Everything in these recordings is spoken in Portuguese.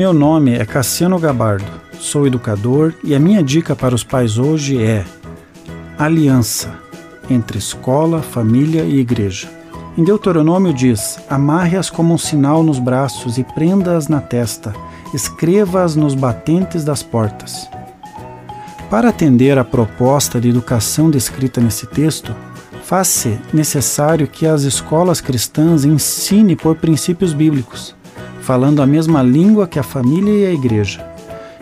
Meu nome é Cassiano Gabardo, sou educador e a minha dica para os pais hoje é aliança entre escola, família e igreja. Em Deuteronômio diz: Amarre-as como um sinal nos braços e prenda-as na testa, escreva-as nos batentes das portas. Para atender à proposta de educação descrita nesse texto, faz-se necessário que as escolas cristãs ensinem por princípios bíblicos, falando a mesma língua que a família e a igreja.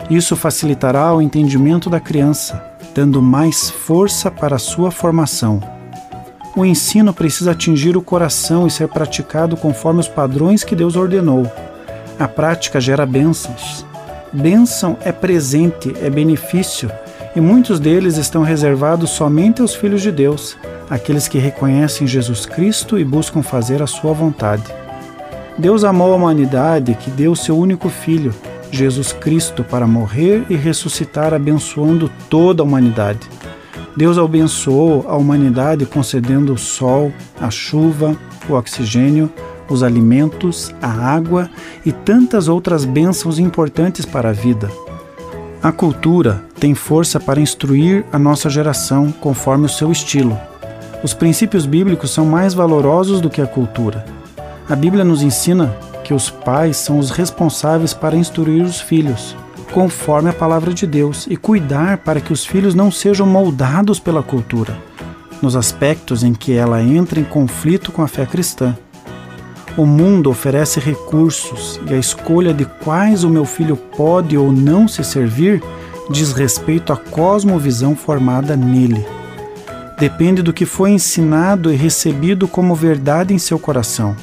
Isso facilitará o entendimento da criança, dando mais força para a sua formação. O ensino precisa atingir o coração e ser praticado conforme os padrões que Deus ordenou. A prática gera bênçãos. Bênção é presente, é benefício, e muitos deles estão reservados somente aos filhos de Deus, aqueles que reconhecem Jesus Cristo e buscam fazer a sua vontade. Deus amou a humanidade que deu seu único filho, Jesus Cristo, para morrer e ressuscitar, abençoando toda a humanidade. Deus abençoou a humanidade concedendo o sol, a chuva, o oxigênio, os alimentos, a água e tantas outras bênçãos importantes para a vida. A cultura tem força para instruir a nossa geração conforme o seu estilo. Os princípios bíblicos são mais valorosos do que a cultura. A Bíblia nos ensina que os pais são os responsáveis para instruir os filhos, conforme a palavra de Deus, e cuidar para que os filhos não sejam moldados pela cultura, nos aspectos em que ela entra em conflito com a fé cristã. O mundo oferece recursos e a escolha de quais o meu filho pode ou não se servir diz respeito à cosmovisão formada nele. Depende do que foi ensinado e recebido como verdade em seu coração.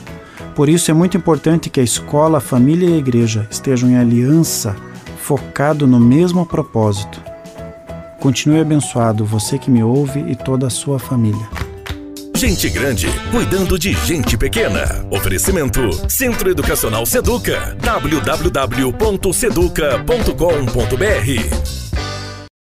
Por isso é muito importante que a escola, a família e a igreja estejam em aliança, focado no mesmo propósito. Continue abençoado, você que me ouve e toda a sua família. Gente grande cuidando de gente pequena. Oferecimento Centro Educacional Seduca. www.seduca.com.br